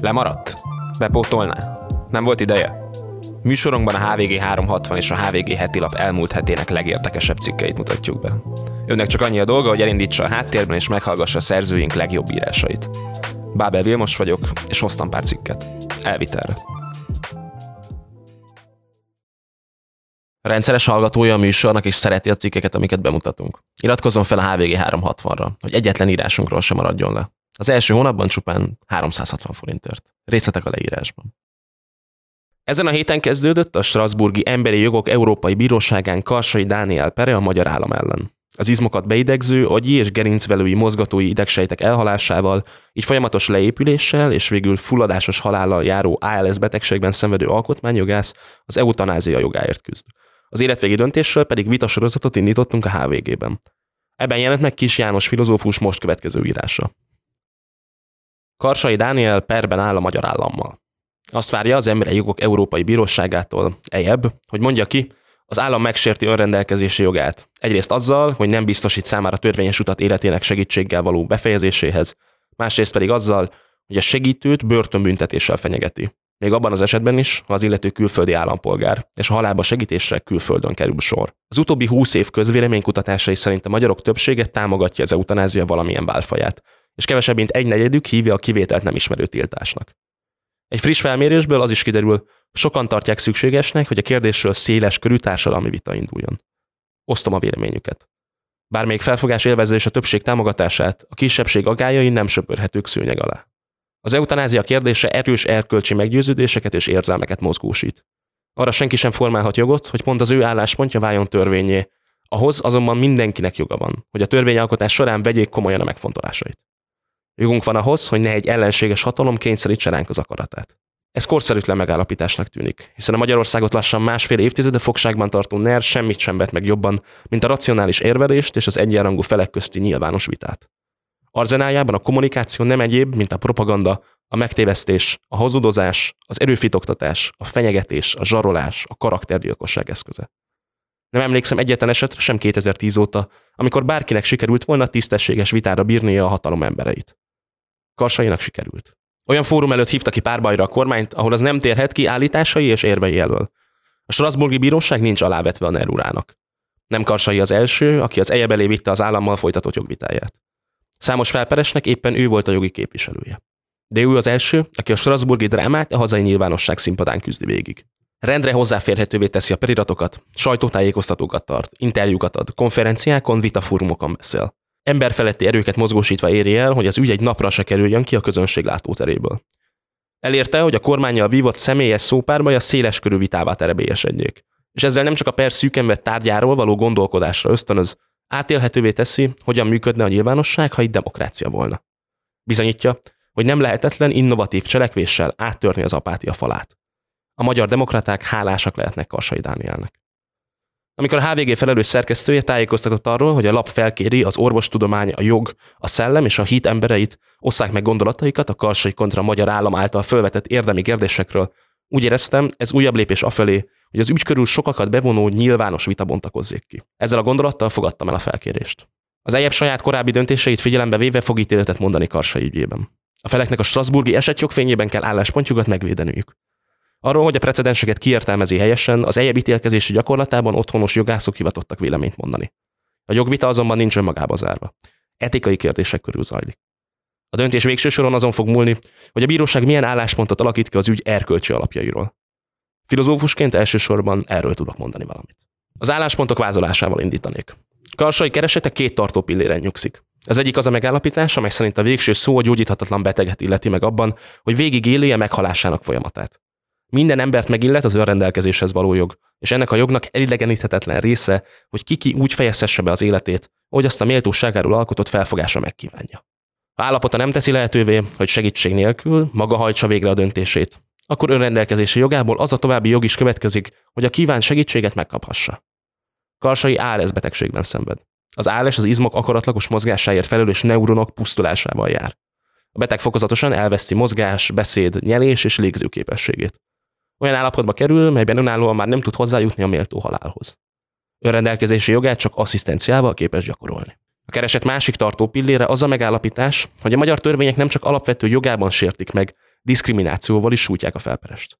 Lemaradt? Bepótolná? Nem volt ideje? Műsorunkban a HVG 360 és a HVG heti lap elmúlt hetének legérdekesebb cikkeit mutatjuk be. Önnek csak annyi a dolga, hogy elindítsa a háttérben és meghallgassa a szerzőink legjobb írásait. Bábel Vilmos vagyok, és hoztam pár cikket. Elvitelre. Rendszeres hallgatója a műsornak és szereti a cikkeket, amiket bemutatunk. Iratkozzon fel a HVG 360-ra, hogy egyetlen írásunkról sem maradjon le. Az első hónapban csupán 360 forintért. Részletek a leírásban. Ezen a héten kezdődött a Strasburgi Emberi Jogok Európai Bíróságán Karsai Dániel pere a magyar állam ellen. Az izmokat beidegző, agyi és gerincvelői mozgatói idegsejtek elhalásával, így folyamatos leépüléssel és végül fulladásos halállal járó ALS betegségben szenvedő alkotmányjogász az eutanázia jogáért küzd. Az életvégi döntésről pedig vitasorozatot indítottunk a HVG-ben. Ebben jelent meg Kis János filozófus most következő írása. Karsai Dániel perben áll a magyar állammal. Azt várja az Emberi Jogok Európai Bíróságától, EJEB, hogy mondja ki, az állam megsérti önrendelkezési jogát. Egyrészt azzal, hogy nem biztosít számára törvényes utat életének segítséggel való befejezéséhez, másrészt pedig azzal, hogy a segítőt börtönbüntetéssel fenyegeti. Még abban az esetben is, ha az illető külföldi állampolgár, és a halálba segítésre külföldön kerül sor. Az utóbbi 20 év közvéleménykutatásai szerint a magyarok többsége támogatja az eutanázia valamilyen válfaját, és kevesebb mint egy negyedük hívja a kivételt nem ismerő tiltásnak. Egy friss felmérésből az is kiderül, sokan tartják szükségesnek, hogy a kérdésről széles körű társadalmi vita induljon. Osztom a véleményüket. Bár még felfogás élvező és a többség támogatását, a kisebbség agályai nem söpörhetők szőnyeg alá. Az eutanázia kérdése erős erkölcsi meggyőződéseket és érzelmeket mozgósít. Arra senki sem formálhat jogot, hogy pont az ő álláspontja váljon törvényé, ahhoz azonban mindenkinek joga van, hogy a törvényalkotás során vegyék komolyan a megfontolásait. Jogunk van ahhoz, hogy ne egy ellenséges hatalom kényszerítse ránk az akaratát. Ez korszerűtlen megállapításnak tűnik, hiszen a Magyarországot lassan másfél évtizede fogságban tartó NER semmit sem vet meg jobban, mint a racionális érvelést és az egyenrangú felek közti nyilvános vitát. Arzenájában a kommunikáció nem egyéb, mint a propaganda, a megtévesztés, a hazudozás, az erőfitoktatás, a fenyegetés, a zsarolás, a karaktergyilkosság eszköze. Nem emlékszem egyetlen esetre sem 2010 óta, amikor bárkinek sikerült volna tisztességes vitára bírnia a hatalom embereit. Karsainak sikerült. Olyan fórum előtt hívta ki párbajra a kormányt, ahol az nem térhet ki állításai és érvei elől. A Strasburgi Bíróság nincs alávetve a Nerurának. Nem Karsai az első, aki az ejeb elé vitte az állammal folytatott jogvitáját. Számos felperesnek éppen ő volt a jogi képviselője. De ő az első, aki a Strasburgi drámát a hazai nyilvánosság színpadán küzdi végig. Rendre hozzáférhetővé teszi a periratokat, sajtótájékoztatókat tart, interjúkat ad, konferenciákon, vitafórumokon beszél. Emberfeletti erőket mozgósítva éri el, hogy az ügy egy napra se kerüljön ki a közönség látóteréből. Elérte, hogy a kormányjal vívott személyes szópárbaja széles körű vitává terebélyesedjék. És ezzel nem csak a per szűken tárgyáról való gondolkodásra ösztönöz, átélhetővé teszi, hogyan működne a nyilvánosság, ha itt demokrácia volna. Bizonyítja, hogy nem lehetetlen innovatív cselekvéssel áttörni az apátia falát. A magyar demokraták hálásak lehetnek Karsai Dánielnek. Amikor a HVG felelős szerkesztője tájékoztatott arról, hogy a lap felkéri az orvostudomány, a jog, a szellem és a hit embereit, osszák meg gondolataikat a karsai kontra magyar állam által felvetett érdemi kérdésekről, úgy éreztem, ez újabb lépés afelé, hogy az ügy körül sokakat bevonó nyilvános vita bontakozzék ki. Ezzel a gondolattal fogadtam el a felkérést. Az egyéb saját korábbi döntéseit figyelembe véve fog ítéletet mondani Karsai ügyében. A feleknek a Strasburgi esetjogfényében kell álláspontjukat megvédeniük. Arról, hogy a precedenseket kiértelmezi helyesen, az egyéb ítélkezési gyakorlatában otthonos jogászok hivatottak véleményt mondani. A jogvita azonban nincs önmagába zárva. Etikai kérdések körül zajlik. A döntés végső soron azon fog múlni, hogy a bíróság milyen álláspontot alakít ki az ügy erkölcsi alapjairól. Filozófusként elsősorban erről tudok mondani valamit. Az álláspontok vázolásával indítanék. Karsai keresete két tartó pilléren nyugszik. Az egyik az a megállapítás, amely szerint a végső szó a gyógyíthatatlan beteget illeti meg abban, hogy végig élje meghalásának folyamatát. Minden embert megillet az önrendelkezéshez való jog, és ennek a jognak elidegeníthetetlen része, hogy kiki úgy fejezhesse be az életét, hogy azt a méltóságáról alkotott felfogása megkívánja. Ha állapota nem teszi lehetővé, hogy segítség nélkül maga hajtsa végre a döntését, akkor önrendelkezési jogából az a további jog is következik, hogy a kívánt segítséget megkaphassa. Karsai ALS betegségben szenved. Az ALS az izmok akaratlagos mozgásáért felelős neuronok pusztulásával jár. A beteg fokozatosan elveszti mozgás, beszéd, nyelés és légzőképességét olyan állapotba kerül, melyben önállóan már nem tud hozzájutni a méltó halálhoz. Önrendelkezési jogát csak asszisztenciával képes gyakorolni. A kereset másik tartó pillére az a megállapítás, hogy a magyar törvények nem csak alapvető jogában sértik meg, diszkriminációval is sújtják a felperest.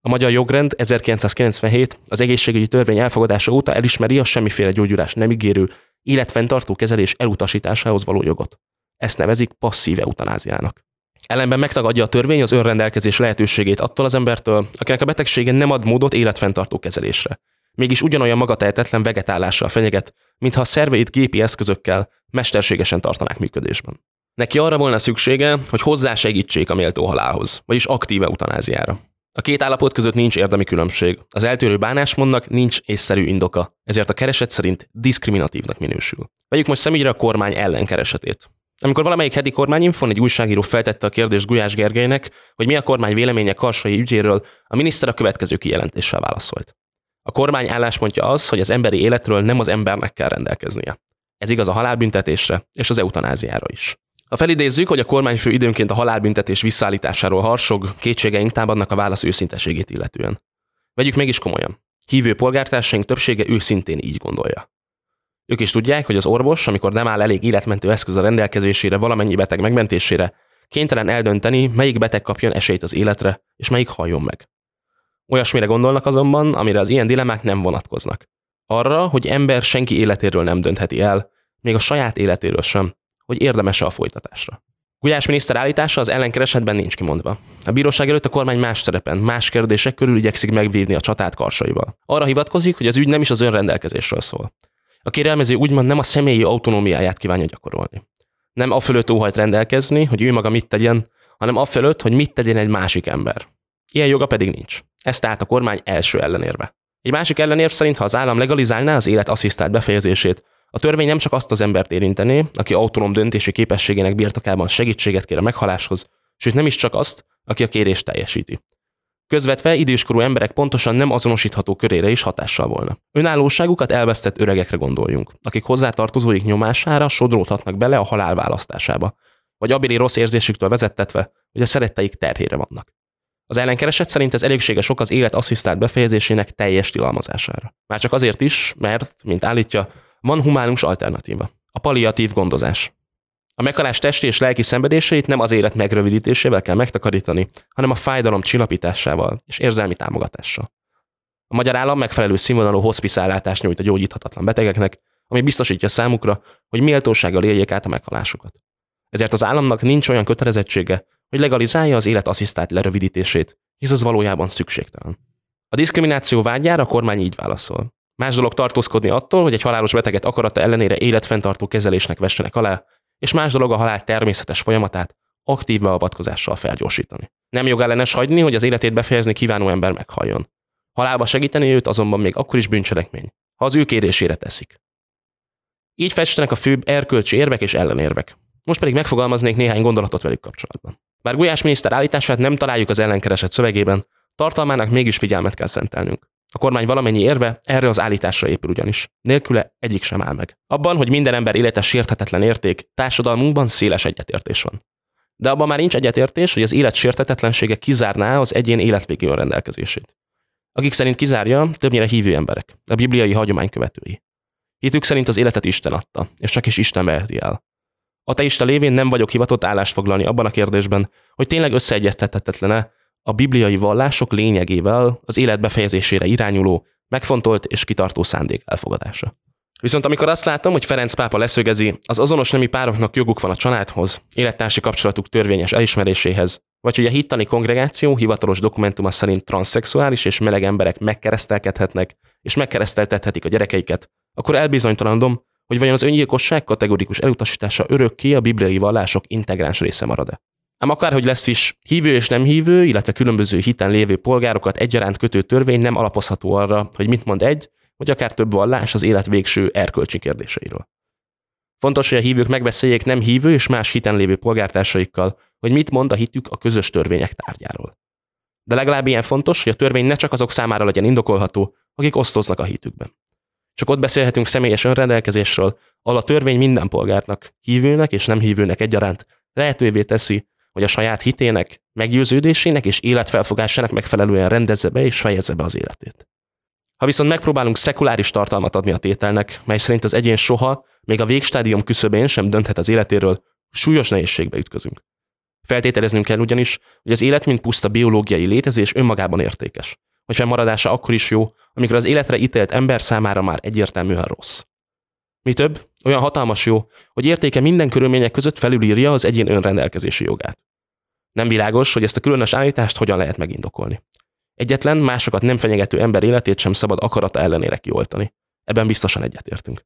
A magyar jogrend 1997 az egészségügyi törvény elfogadása óta elismeri a semmiféle gyógyulás nem ígérő, életfenntartó kezelés elutasításához való jogot. Ezt nevezik passzív eutanáziának. Ellenben megtagadja a törvény az önrendelkezés lehetőségét attól az embertől, akinek a betegsége nem ad módot életfenntartó kezelésre. Mégis ugyanolyan magatehetetlen vegetálással fenyeget, mintha a szerveit gépi eszközökkel mesterségesen tartanák működésben. Neki arra volna szüksége, hogy hozzá segítsék a méltó halálhoz, vagyis aktív eutanáziára. A két állapot között nincs érdemi különbség. Az eltérő bánásmondnak nincs észszerű indoka, ezért a kereset szerint diszkriminatívnak minősül. Vegyük most szemügyre a kormány ellenkeresetét. Amikor valamelyik heti kormányinfon egy újságíró feltette a kérdést Gulyás Gergelynek, hogy mi a kormány véleménye Karsai ügyéről, a miniszter a következő kijelentéssel válaszolt. A kormány álláspontja az, hogy az emberi életről nem az embernek kell rendelkeznie. Ez igaz a halálbüntetésre és az eutanáziára is. Ha felidézzük, hogy a kormányfő időnként a halálbüntetés visszaállításáról harsog, kétségeink támadnak a válasz őszinteségét illetően. Vegyük mégis komolyan. Hívő polgártársaink többsége őszintén így gondolja. Ők is tudják, hogy az orvos, amikor nem áll elég életmentő eszköz a rendelkezésére valamennyi beteg megmentésére, kénytelen eldönteni, melyik beteg kapjon esélyt az életre, és melyik halljon meg. Olyasmire gondolnak azonban, amire az ilyen dilemmák nem vonatkoznak. Arra, hogy ember senki életéről nem döntheti el, még a saját életéről sem, hogy érdemes-e a folytatásra. Gulyás miniszter állítása az ellenkeresetben nincs kimondva. A bíróság előtt a kormány más terepen, más kérdések körül igyekszik megvívni a csatát karsaival. Arra hivatkozik, hogy az ügy nem is az önrendelkezésről szól. A kérelmező úgymond nem a személyi autonómiáját kívánja gyakorolni. Nem a fölött óhajt rendelkezni, hogy ő maga mit tegyen, hanem a fölött, hogy mit tegyen egy másik ember. Ilyen joga pedig nincs. Ez tehát a kormány első ellenérve. Egy másik ellenérv szerint, ha az állam legalizálná az élet asszisztált befejezését, a törvény nem csak azt az embert érintené, aki autonóm döntési képességének birtokában segítséget kér a meghaláshoz, sőt nem is csak azt, aki a kérést teljesíti. Közvetve időskorú emberek pontosan nem azonosítható körére is hatással volna. Önállóságukat elvesztett öregekre gondoljunk, akik hozzátartozóik nyomására sodródhatnak bele a halál választásába, vagy abéli rossz érzésüktől vezettetve, hogy a szeretteik terhére vannak. Az ellenkereset szerint ez elégséges ok az élet asszisztált befejezésének teljes tilalmazására. Már csak azért is, mert, mint állítja, van humánus alternatíva. A palliatív gondozás. A meghalás testi és lelki szenvedéseit nem az élet megrövidítésével kell megtakarítani, hanem a fájdalom csillapításával és érzelmi támogatással. A magyar állam megfelelő színvonalú hospiszállátást nyújt a gyógyíthatatlan betegeknek, ami biztosítja számukra, hogy méltósággal éljék át a meghalásukat. Ezért az államnak nincs olyan kötelezettsége, hogy legalizálja az élet asszisztált lerövidítését, hisz az valójában szükségtelen. A diszkrimináció vágyára a kormány így válaszol. Más dolog tartózkodni attól, hogy egy halálos beteget akarata ellenére életfenntartó kezelésnek vessenek alá, és más dolog a halál természetes folyamatát aktív beavatkozással felgyorsítani. Nem jogellenes hagyni, hogy az életét befejezni kívánó ember meghalljon. Halálba segíteni őt azonban még akkor is bűncselekmény, ha az ő kérésére teszik. Így festenek a főbb erkölcsi érvek és ellenérvek. Most pedig megfogalmaznék néhány gondolatot velük kapcsolatban. Bár Gulyás miniszter állítását nem találjuk az ellenkeresett szövegében, tartalmának mégis figyelmet kell szentelnünk. A kormány valamennyi érve erre az állításra épül ugyanis. Nélküle egyik sem áll meg. Abban, hogy minden ember élete sérthetetlen érték, társadalmunkban széles egyetértés van. De abban már nincs egyetértés, hogy az élet sértetetlensége kizárná az egyén életvégi önrendelkezését. Akik szerint kizárja, többnyire hívő emberek, a bibliai hagyomány követői. Hitük szerint az életet Isten adta, és csak is Isten veheti el. Ateista lévén nem vagyok hivatott állást foglalni abban a kérdésben, hogy tényleg összeegyeztethetetlen-e a bibliai vallások lényegével az élet befejezésére irányuló, megfontolt és kitartó szándék elfogadása. Viszont amikor azt látom, hogy Ferenc pápa leszögezi, az azonos nemi pároknak joguk van a családhoz, élettársi kapcsolatuk törvényes elismeréséhez, vagy hogy a hittani kongregáció hivatalos dokumentuma szerint transzexuális és meleg emberek megkeresztelkedhetnek és megkereszteltethetik a gyerekeiket, akkor elbizonytalandom, hogy vajon az öngyilkosság kategorikus elutasítása örökké a bibliai vallások integráns része marad-e. Ám akárhogy lesz is, hívő és nem hívő, illetve különböző hiten lévő polgárokat egyaránt kötő törvény nem alapozható arra, hogy mit mond egy, vagy akár több vallás az élet végső erkölcsi kérdéseiről. Fontos, hogy a hívők megbeszéljék nem hívő és más hiten lévő polgártársaikkal, hogy mit mond a hitük a közös törvények tárgyáról. De legalább ilyen fontos, hogy a törvény ne csak azok számára legyen indokolható, akik osztoznak a hitükben. Csak ott beszélhetünk személyes önrendelkezésről, ahol a törvény minden polgárnak, hívőnek és nem hívőnek egyaránt lehetővé teszi, hogy a saját hitének, meggyőződésének és életfelfogásának megfelelően rendezze be és fejezze be az életét. Ha viszont megpróbálunk szekuláris tartalmat adni a tételnek, mely szerint az egyén soha, még a végstádium küszöbén sem dönthet az életéről, súlyos nehézségbe ütközünk. Feltételeznünk kell ugyanis, hogy az élet mint puszta biológiai létezés önmagában értékes, hogy fennmaradása akkor is jó, amikor az életre ítélt ember számára már egyértelműen rossz. Mi több, olyan hatalmas jó, hogy értéke minden körülmények között felülírja az egyén önrendelkezési jogát. Nem világos, hogy ezt a különös állítást hogyan lehet megindokolni. Egyetlen, másokat nem fenyegető ember életét sem szabad akarata ellenére kioltani. Ebben biztosan egyetértünk.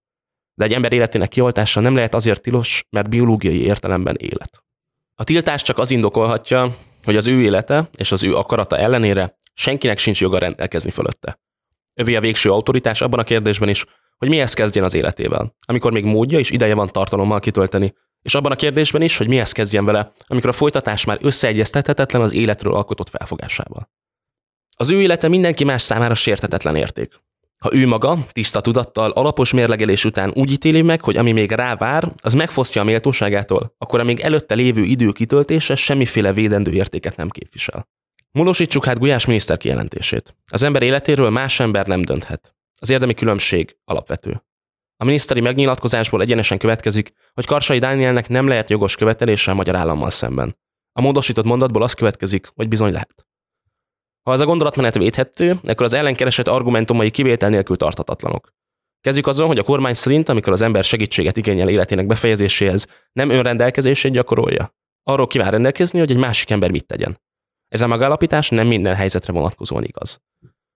De egy ember életének kioltása nem lehet azért tilos, mert biológiai értelemben élet. A tiltás csak az indokolhatja, hogy az ő élete és az ő akarata ellenére senkinek sincs joga rendelkezni fölötte. Övé a végső autoritás abban a kérdésben is, hogy mihez kezdjen az életével, amikor még módja és ideje van tartalommal kitölteni, és abban a kérdésben is, hogy mihez kezdjen vele, amikor a folytatás már összeegyeztethetetlen az életről alkotott felfogásával. Az ő élete mindenki más számára sértetetlen érték. Ha ő maga, tiszta tudattal, alapos mérlegelés után úgy ítéli meg, hogy ami még rá vár, az megfosztja a méltóságától, akkor a még előtte lévő idő kitöltése semmiféle védendő értéket nem képvisel. Mulosítsuk hát Gulyás miniszter kijelentését. Az ember életéről más ember nem dönthet. Az érdemi különbség alapvető. A miniszteri megnyilatkozásból egyenesen következik, hogy Karsai Dánielnek nem lehet jogos követelése a magyar állammal szemben. A módosított mondatból az következik, hogy bizony lehet. Ha ez a gondolatmenet védhető, akkor az ellenkereset argumentumai kivétel nélkül tartatatlanok. Kezdjük azon, hogy a kormány szerint, amikor az ember segítséget igényel életének befejezéséhez, nem önrendelkezését gyakorolja. Arról kíván rendelkezni, hogy egy másik ember mit tegyen. Ez a megállapítás nem minden helyzetre vonatkozóan igaz.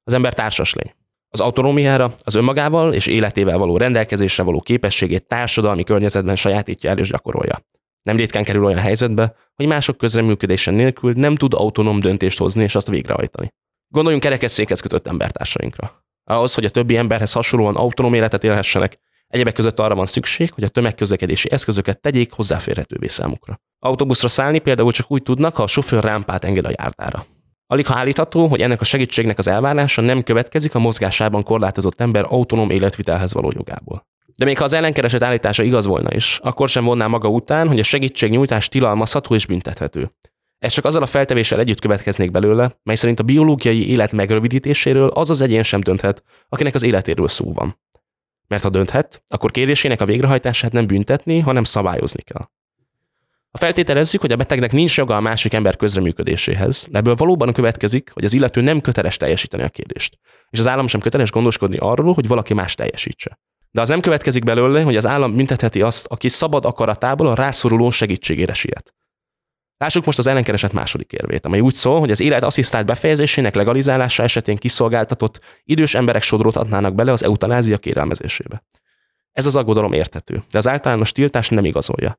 Az ember társas lény. Az autonómiára, az önmagával és életével való rendelkezésre való képességét társadalmi környezetben sajátítja el és gyakorolja. Nem ritkán kerül olyan helyzetbe, hogy mások közreműködése nélkül nem tud autonóm döntést hozni és azt végrehajtani. Gondoljunk kerekesszékhez kötött embertársainkra. Ahhoz, hogy a többi emberhez hasonlóan autonóm életet élhessenek, egyebek között arra van szükség, hogy a tömegközlekedési eszközöket tegyék hozzáférhetővé számukra. Autóbuszra szállni például csak úgy tudnak, ha a sofőr rámpát enged a járdára. Alig ha állítható, hogy ennek a segítségnek az elvárása nem következik a mozgásában korlátozott ember autonóm életvitelhez való jogából. De még ha az ellenkeresett állítása igaz volna is, akkor sem vonná maga után, hogy a segítségnyújtás tilalmazható és büntethető. Ez csak azzal a feltevéssel együtt következnék belőle, mely szerint a biológiai élet megrövidítéséről az az egyén sem dönthet, akinek az életéről szó van. Mert ha dönthet, akkor kérésének a végrehajtását nem büntetni, hanem szabályozni kell. Ha feltételezzük, hogy a betegnek nincs joga a másik ember közreműködéséhez, ebből valóban következik, hogy az illető nem köteles teljesíteni a kérdést, és az állam sem köteles gondoskodni arról, hogy valaki más teljesítse. De az nem következik belőle, hogy az állam büntetheti azt, aki szabad akaratából a rászoruló segítségére siet. Lássuk most az ellenkeresett második érvét, amely úgy szól, hogy az élet asszisztált befejezésének legalizálása esetén kiszolgáltatott idős emberek sodrót adnának bele az eutanázia kérelmezésébe. Ez az aggodalom érthető, de az általános tiltás nem igazolja.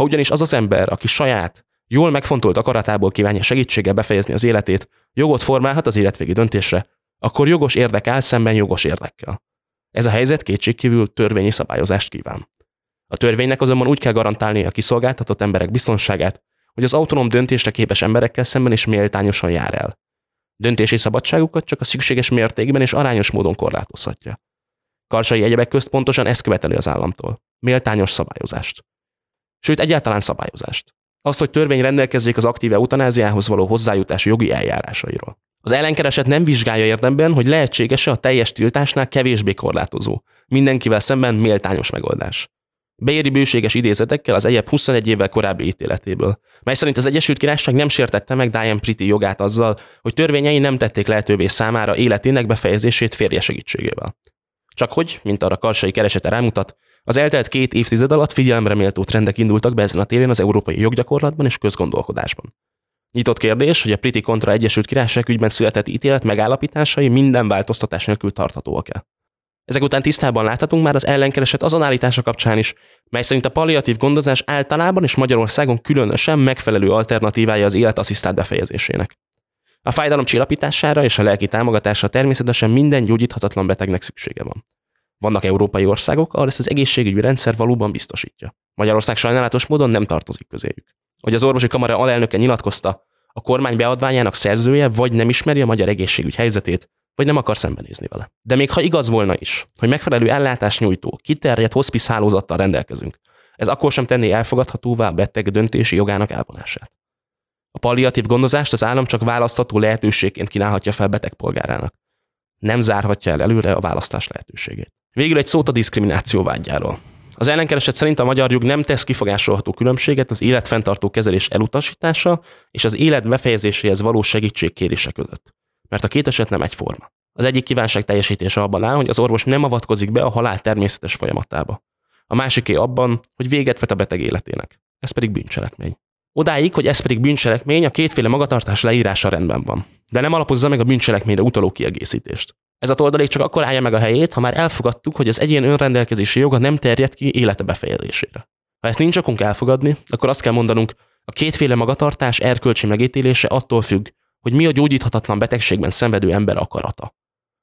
Ha ugyanis az az ember, aki saját, jól megfontolt akaratából kívánja segítséggel befejezni az életét, jogot formálhat az életvégi döntésre, akkor jogos érdek áll szemben jogos érdekkel. Ez a helyzet kétségkívül törvényi szabályozást kíván. A törvénynek azonban úgy kell garantálni a kiszolgáltatott emberek biztonságát, hogy az autonóm döntésre képes emberekkel szemben is méltányosan jár el. Döntési szabadságukat csak a szükséges mértékben és arányos módon korlátozhatja. Karsai egyebek közt pontosan ezt követeli az államtól. Méltányos szabályozást. Sőt, egyáltalán szabályozást. Azt, hogy törvény rendelkezzék az aktív eutanáziához való hozzájutás jogi eljárásairól. Az ellenkereset nem vizsgálja érdemben, hogy lehetséges-e a teljes tiltásnál kevésbé korlátozó, mindenkivel szemben méltányos megoldás. Beéri bőséges idézetekkel az egyebb 21 évvel korábbi ítéletéből, mely szerint az Egyesült Királyság nem sértette meg Diane Pretty jogát azzal, hogy törvényei nem tették lehetővé számára életének befejezését férje segítségével. Csak hogy, mint arra Karsai keresete rámutat, az eltelt két évtized alatt figyelemre méltó trendek indultak be ezen a téren az európai joggyakorlatban és közgondolkodásban. Nyitott kérdés, hogy a Priti kontra Egyesült Királyság ügyben született ítélet megállapításai minden változtatás nélkül tarthatóak-e. Ezek után tisztában láthatunk már az ellenkereset azon állítása kapcsán is, mely szerint a palliatív gondozás általában és Magyarországon különösen megfelelő alternatívája az életasszisztált befejezésének. A fájdalom csillapítására és a lelki támogatásra természetesen minden gyógyíthatatlan betegnek szüksége van. Vannak európai országok, ahol ezt az egészségügyi rendszer valóban biztosítja. Magyarország sajnálatos módon nem tartozik közéjük. Hogy az orvosi kamara alelnöke nyilatkozta, a kormány beadványának szerzője vagy nem ismeri a magyar egészségügy helyzetét, vagy nem akar szembenézni vele. De még ha igaz volna is, hogy megfelelő ellátás nyújtó, kiterjedt hospice hálózattal rendelkezünk, ez akkor sem tenné elfogadhatóvá a beteg döntési jogának elvonását. A palliatív gondozást az állam csak választható lehetőségként kínálhatja fel beteg polgárának. nem zárhatja el előre a választás lehetőségét. Végül egy szót a diszkrimináció vágyáról. Az ellenkereset szerint a magyar jog nem tesz kifogásolható különbséget az életfenntartó kezelés elutasítása és az élet befejezéséhez való segítségkérése között. Mert a két eset nem egyforma. Az egyik kívánság teljesítése abban áll, hogy az orvos nem avatkozik be a halál természetes folyamatába. A másiké abban, hogy véget vet a beteg életének. Ez pedig bűncselekmény. Odáig, hogy ez pedig bűncselekmény, a kétféle magatartás leírása rendben van. De nem alapozza meg a bűncselekményre utaló kiegészítést. Ez a toldalék csak akkor állja meg a helyét, ha már elfogadtuk, hogy az egyén önrendelkezési joga nem terjed ki élete befejezésére. Ha ezt nincs okunk elfogadni, akkor azt kell mondanunk, a kétféle magatartás erkölcsi megítélése attól függ, hogy mi a gyógyíthatatlan betegségben szenvedő ember akarata.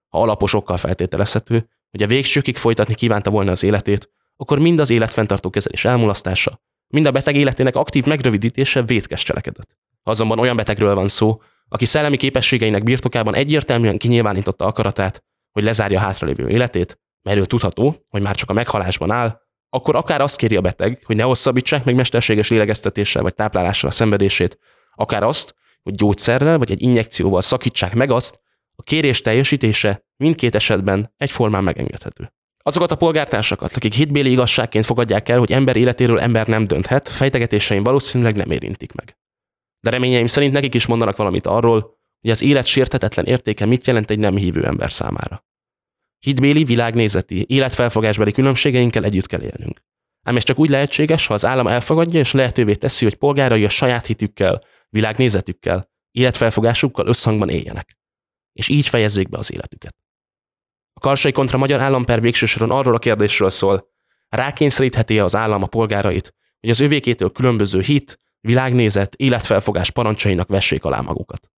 Ha alapos okkal feltételezhető, hogy a végsőkig folytatni kívánta volna az életét, akkor mind az életfenntartó kezelés elmulasztása, mind a beteg életének aktív megrövidítése vétkes cselekedet. Ha azonban olyan betegről van szó, aki szellemi képességeinek birtokában egyértelműen kinyilvánította akaratát, hogy lezárja hátralévő életét, mert ő tudható, hogy már csak a meghalásban áll, akkor akár azt kéri a beteg, hogy ne hosszabbítsák meg mesterséges lélegeztetéssel vagy táplálással a szenvedését, akár azt, hogy gyógyszerrel vagy egy injekcióval szakítsák meg azt, a kérés teljesítése mindkét esetben egyformán megengedhető. Azokat a polgártársakat, akik hitbéli igazságként fogadják el, hogy ember életéről ember nem dönthet, fejtegetéseim valószínűleg nem érintik meg. De reményeim szerint nekik is mondanak valamit arról, hogy az élet sértetetlen értéke mit jelent egy nem hívő ember számára. Hitbéli, világnézeti, életfelfogásbeli különbségeinkkel együtt kell élnünk. Ám ez csak úgy lehetséges, ha az állam elfogadja és lehetővé teszi, hogy polgárai a saját hitükkel, világnézetükkel, életfelfogásukkal összhangban éljenek. És így fejezzék be az életüket. A Karsai kontra magyar államper végső soron arról a kérdésről szól, rákényszerítheti-e az állam a polgárait, hogy az övékétől különböző hit, világnézet, életfelfogás parancsainak vessék alá magukat.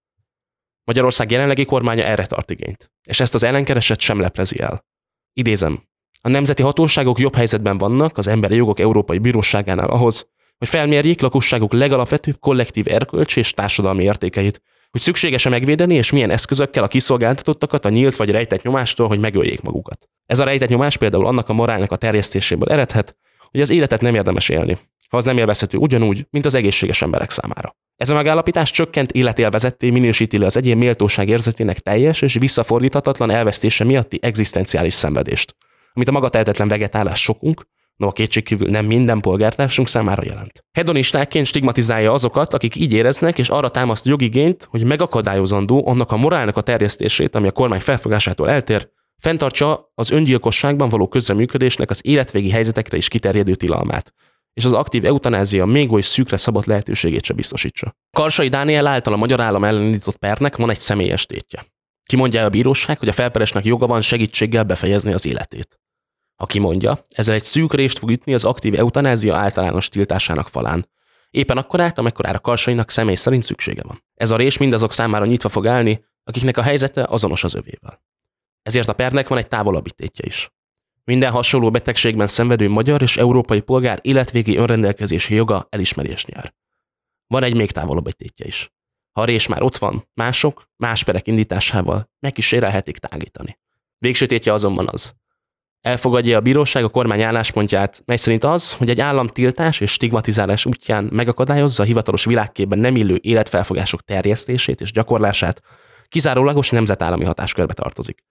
Magyarország jelenlegi kormánya erre tart igényt, és ezt az ellenkereset sem leplezi el. Idézem, a nemzeti hatóságok jobb helyzetben vannak az Emberi Jogok Európai Bíróságánál ahhoz, hogy felmérjék lakosságuk legalapvetőbb kollektív erkölcsi és társadalmi értékeit, hogy szükséges-e megvédeni, és milyen eszközökkel a kiszolgáltatottakat a nyílt vagy rejtett nyomástól, hogy megöljék magukat. Ez a rejtett nyomás például annak a morálnak a terjesztéséből eredhet, hogy az életet nem érdemes élni, ha az nem élvezhető ugyanúgy, mint az egészséges emberek számára. Ez a megállapítás csökkent életélvezetté minősíti le az egyén méltóság érzetének teljes és visszafordíthatatlan elvesztése miatti egzisztenciális szenvedést, amit a maga tehetetlen vegetálás sokunk, no a kétségkívül nem minden polgártársunk számára jelent. Hedonistákként stigmatizálja azokat, akik így éreznek, és arra támaszt jogigényt, hogy megakadályozandó annak a morálnak a terjesztését, ami a kormány felfogásától eltér, fenntartsa az öngyilkosságban való közreműködésnek az életvégi helyzetekre is kiterjedő tilalmát, és az aktív eutanázia még oly szűkre szabott lehetőségét se biztosítsa. Karsai Dániel által a magyar állam ellenított pernek van egy személyes tétje. Kimondja a bíróság, hogy a felperesnek joga van segítséggel befejezni az életét. Ha kimondja, ezzel egy szűk rést fog ütni az aktív eutanázia általános tiltásának falán. Éppen akkor át, a Karsainak személy szerint szüksége van. Ez a rés mindazok számára nyitva fog állni, akiknek a helyzete azonos az övével. Ezért a pernek van egy távolabbi tétje is. Minden hasonló betegségben szenvedő magyar és európai polgár életvégi önrendelkezési joga elismerést nyár. Van egy még távolabb tétje is. Ha a rés már ott van, mások, más perek indításával megkísérelhetik tágítani. Végső azonban az. Elfogadja a bíróság a kormány álláspontját, mely szerint az, hogy egy állam tiltás és stigmatizálás útján megakadályozza a hivatalos világképben nem illő életfelfogások terjesztését és gyakorlását, kizárólagos nemzetállami hatáskörbe tartozik.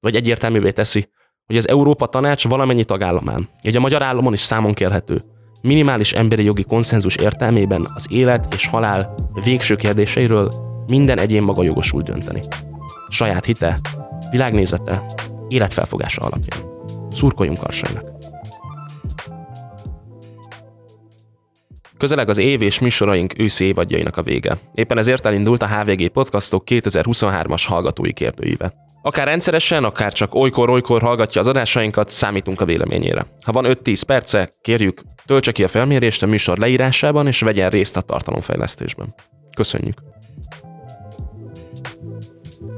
Vagy egyértelművé teszi, hogy az Európa Tanács valamennyi tagállamán, egy a magyar államon is számon kérhető, minimális emberi jogi konszenzus értelmében az élet és halál végső kérdéseiről minden egyén maga jogosult dönteni. Saját hite, világnézete, életfelfogása alapján. Szurkoljunk Karsainak! Közeleg az év és műsoraink őszi évadjainak a vége. Éppen ezért elindult a HVG Podcastok 2023-as hallgatói kérdőíve. Akár rendszeresen, akár csak olykor-olykor hallgatja az adásainkat, számítunk a véleményére. Ha van 5-10 perce, kérjük, töltse ki a felmérést a műsor leírásában, és vegyen részt a tartalomfejlesztésben. Köszönjük!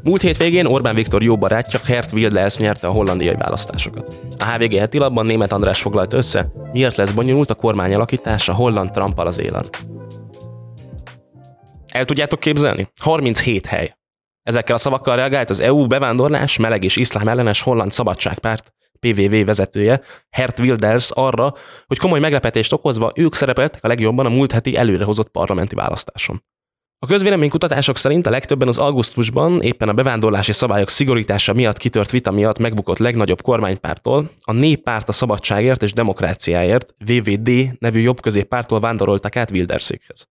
Múlt hétvégén Orbán Viktor jó barátja Gert Wilders nyerte a hollandiai választásokat. A HVG heti labban német András foglalt össze, miért lesz bonyolult a kormány alakítása holland Trumpal az élen. El tudjátok képzelni? 37 hely. Ezekkel a szavakkal reagált az EU bevándorlás, meleg és iszlám ellenes holland szabadságpárt PVV vezetője, Hert Wilders arra, hogy komoly meglepetést okozva ők szerepeltek a legjobban a múlt heti előrehozott parlamenti választáson. A közvéleménykutatások szerint a legtöbben az augusztusban éppen a bevándorlási szabályok szigorítása miatt kitört vita miatt megbukott legnagyobb kormánypártól, a Néppárt a szabadságért és demokráciáért, VVD nevű jobbközéppártól vándoroltak át Wilderszékhez.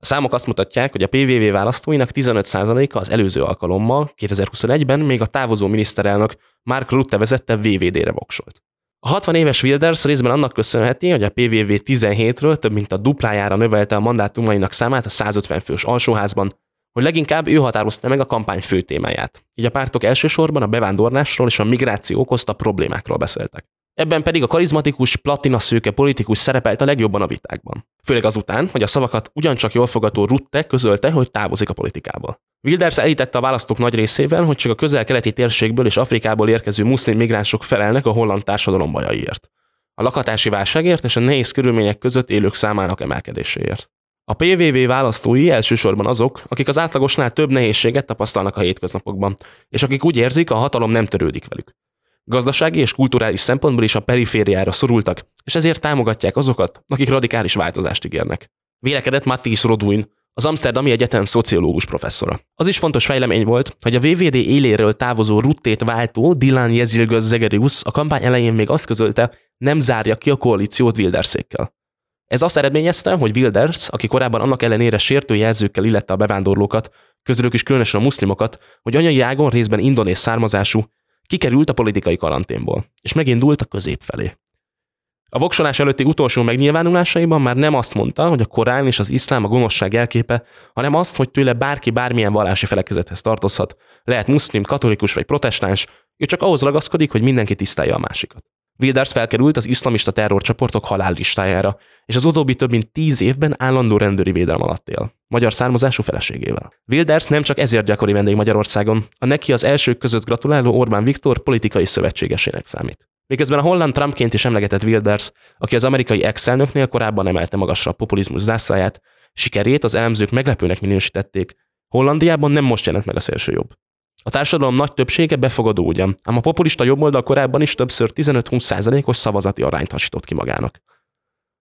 A számok azt mutatják, hogy a PVV választóinak 15%-a az előző alkalommal, 2021-ben még a távozó miniszterelnök Mark Rutte vezette VVD-re voksolt. A 60 éves Wilders részben annak köszönheti, hogy a PVV 17-ről több mint a duplájára növelte a mandátumainak számát a 150 fős alsóházban, hogy leginkább ő határozta meg a kampány fő témáját. Így a pártok elsősorban a bevándorlásról és a migráció okozta problémákról beszéltek. Ebben pedig a karizmatikus, platina szőke politikus szerepelt a legjobban a vitákban. Főleg azután, hogy a szavakat ugyancsak jól fogató Rutte közölte, hogy távozik a politikából. Wilders elítette a választók nagy részével, hogy csak a közel-keleti térségből és Afrikából érkező muszlim migránsok felelnek a holland társadalom bajaiért. A lakhatási válságért és a nehéz körülmények között élők számának emelkedéséért. A PVV választói elsősorban azok, akik az átlagosnál több nehézséget tapasztalnak a hétköznapokban, és akik úgy érzik, a hatalom nem törődik velük. Gazdasági és kulturális szempontból is a perifériára szorultak, és ezért támogatják azokat, akik radikális változást ígérnek. Vélekedett Mattis Roduin, az Amsterdami Egyetem szociológus professzora. Az is fontos fejlemény volt, hogy a VVD éléről távozó ruttét váltó Dylan Jezilgöz Zegerius a kampány elején még azt közölte, nem zárja ki a koalíciót Wilderszékkel. Ez azt eredményezte, hogy Wilders, aki korábban annak ellenére sértő jelzőkkel illette a bevándorlókat, közülük is különösen a muszlimokat, hogy anyai ágon részben indonész származású, kikerült a politikai karanténból, és megindult a közép felé. A voksolás előtti utolsó megnyilvánulásaiban már nem azt mondta, hogy a Korán és az iszlám a gonoszság elképe, hanem azt, hogy tőle bárki bármilyen vallási felekezethez tartozhat, lehet muszlim, katolikus vagy protestáns, ő csak ahhoz ragaszkodik, hogy mindenki tisztelje a másikat. Wilders felkerült az iszlamista terrorcsoportok halállistájára, és az utóbbi több mint tíz évben állandó rendőri védelem alatt él, magyar származású feleségével. Wilders nem csak ezért gyakori vendég Magyarországon, a neki az elsők között gratuláló Orbán Viktor politikai szövetségesének számít. Miközben a holland Trumpként is emlegetett Wilders, aki az amerikai ex-elnöknél korábban emelte magasra a populizmus zászláját, sikerét az elemzők meglepőnek minősítették. Hollandiában nem most jelent meg a szélső jobb. A társadalom nagy többsége befogadó ugyan, ám a populista jobboldal korábban is többször 15-20%-os szavazati arányt hasított ki magának.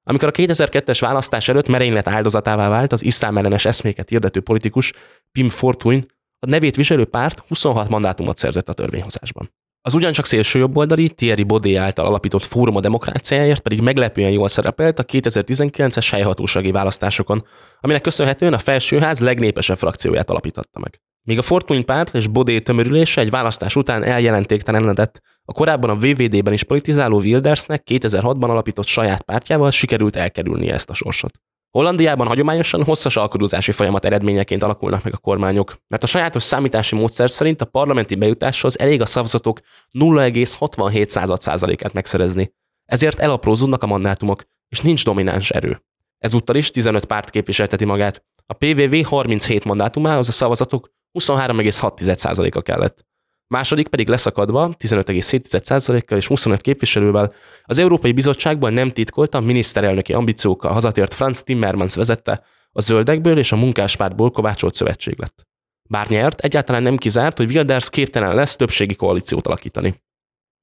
Amikor a 2002-es választás előtt merénylet áldozatává vált az iszlám ellenes eszméket hirdető politikus Pim Fortuyn, a nevét viselő párt 26 mandátumot szerzett a törvényhozásban. Az ugyancsak szélsőjobboldali Thierry Bodé által alapított Fórum a demokráciáért pedig meglepően jól szerepelt a 2019-es helyhatósági választásokon, aminek köszönhetően a felsőház legnépesebb frakcióját alapította meg. Míg a Fortuny párt és Bodé tömörülése egy választás után eljelentéktelenedett, a korábban a VVD-ben is politizáló Wildersnek 2006-ban alapított saját pártjával sikerült elkerülnie ezt a sorsot. Hollandiában hagyományosan hosszas alkudozási folyamat eredményeként alakulnak meg a kormányok, mert a sajátos számítási módszer szerint a parlamenti bejutáshoz elég a szavazatok 0,67%-át megszerezni. Ezért elaprózódnak a mandátumok, és nincs domináns erő. Ezúttal is 15 párt képviselteti magát. A PVV 37 mandátumához a szavazatok 23,6%-a kellett. Második pedig leszakadva 15,7%-kal és 25 képviselővel az Európai Bizottságban nem titkoltan miniszterelnöki ambíciókkal hazatért Franz Timmermans vezette, a zöldekből és a munkáspártból kovácsolt szövetség lett. Bár nyert, egyáltalán nem kizárt, hogy Wilders képtelen lesz többségi koalíciót alakítani.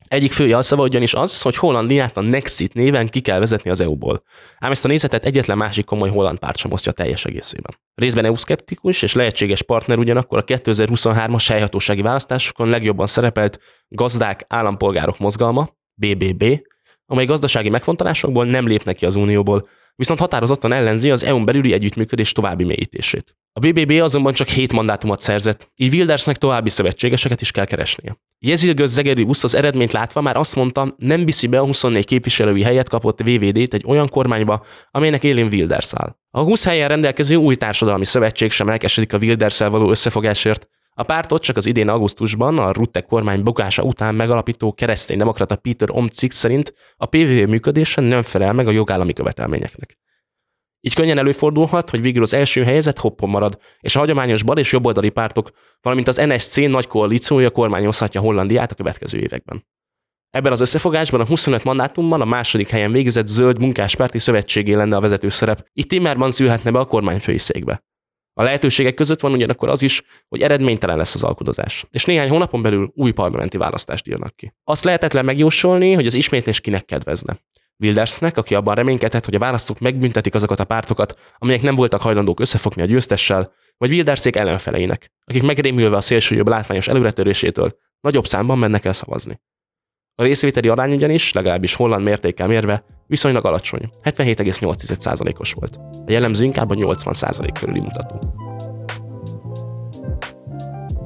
Egyik fő jelszava ugyanis az, hogy Hollandiát a Nexit néven ki kell vezetni az EU-ból. Ám ezt a nézetet egyetlen másik komoly holland párt sem osztja teljes egészében. Részben EU-szkeptikus és lehetséges partner ugyanakkor a 2023-as helyhatósági választásokon legjobban szerepelt Gazdák Állampolgárok Mozgalma, BBB, amely gazdasági megfontolásokból nem lépnek ki az Unióból, viszont határozottan ellenzi az EU-n belüli együttműködés további mélyítését. A BBB azonban csak 7 mandátumot szerzett, így Wildersnek további szövetségeseket is kell keresnie. Jezilgöz Zegerius az eredményt látva már azt mondta, nem viszi be a 24 képviselői helyet kapott VVD-t egy olyan kormányba, amelynek élén Wilders áll. A 20 helyen rendelkező új társadalmi szövetség sem elkesedik a wilders való összefogásért, a pártot csak az idén augusztusban a Rutte kormány bukása után megalapító kereszténydemokrata Peter Omcik szerint a PVV működése nem felel meg a jogállami követelményeknek. Így könnyen előfordulhat, hogy végül az első helyzet hoppon marad, és a hagyományos bal és jobboldali pártok, valamint az NSC nagy koalíciója kormányozhatja Hollandiát a következő években. Ebben az összefogásban a 25 mandátumban a második helyen végzett zöld munkáspárti szövetségé lenne a vezető szerep. Itt Timmermans ülhetne be a kormányfői székbe. A lehetőségek között van ugyanakkor az is, hogy eredménytelen lesz az alkudozás, és néhány hónapon belül új parlamenti választást írnak ki. Azt lehetetlen megjósolni, hogy az ismétlés kinek kedvezne. Wildersnek, aki abban reménykedett, hogy a választók megbüntetik azokat a pártokat, amelyek nem voltak hajlandók összefogni a győztessel, vagy Wilderszék ellenfeleinek, akik megrémülve a szélsőjobb látványos előretörésétől nagyobb számban mennek el szavazni. A részvételi arány ugyanis, legalábbis holland mértékkel mérve, viszonylag alacsony, 77,8%-os volt. A jellemző inkább a 80% körüli mutató.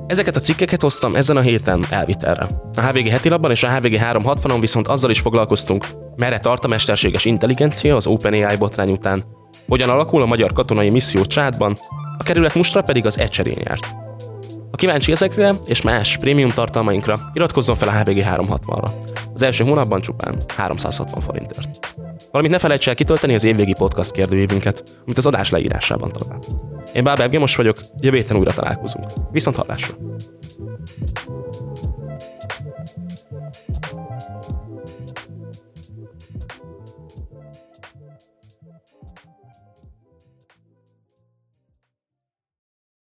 Ezeket a cikkeket hoztam ezen a héten elvitelre. A HVG heti labban és a HVG 360-on viszont azzal is foglalkoztunk, merre tart a mesterséges intelligencia az OpenAI botrány után, hogyan alakul a magyar katonai misszió csátban, a kerület mustra pedig az ecserén járt. Kíváncsi ezekre és más prémium tartalmainkra, iratkozzon fel a HVG 360-ra. Az első hónapban csupán 360 forintért. Valamint ne felejts el kitölteni az évvégi podcast kérdőívünket, amit az adás leírásában talál. Én Báb most vagyok, jövő héten újra találkozunk. Viszont hallásra!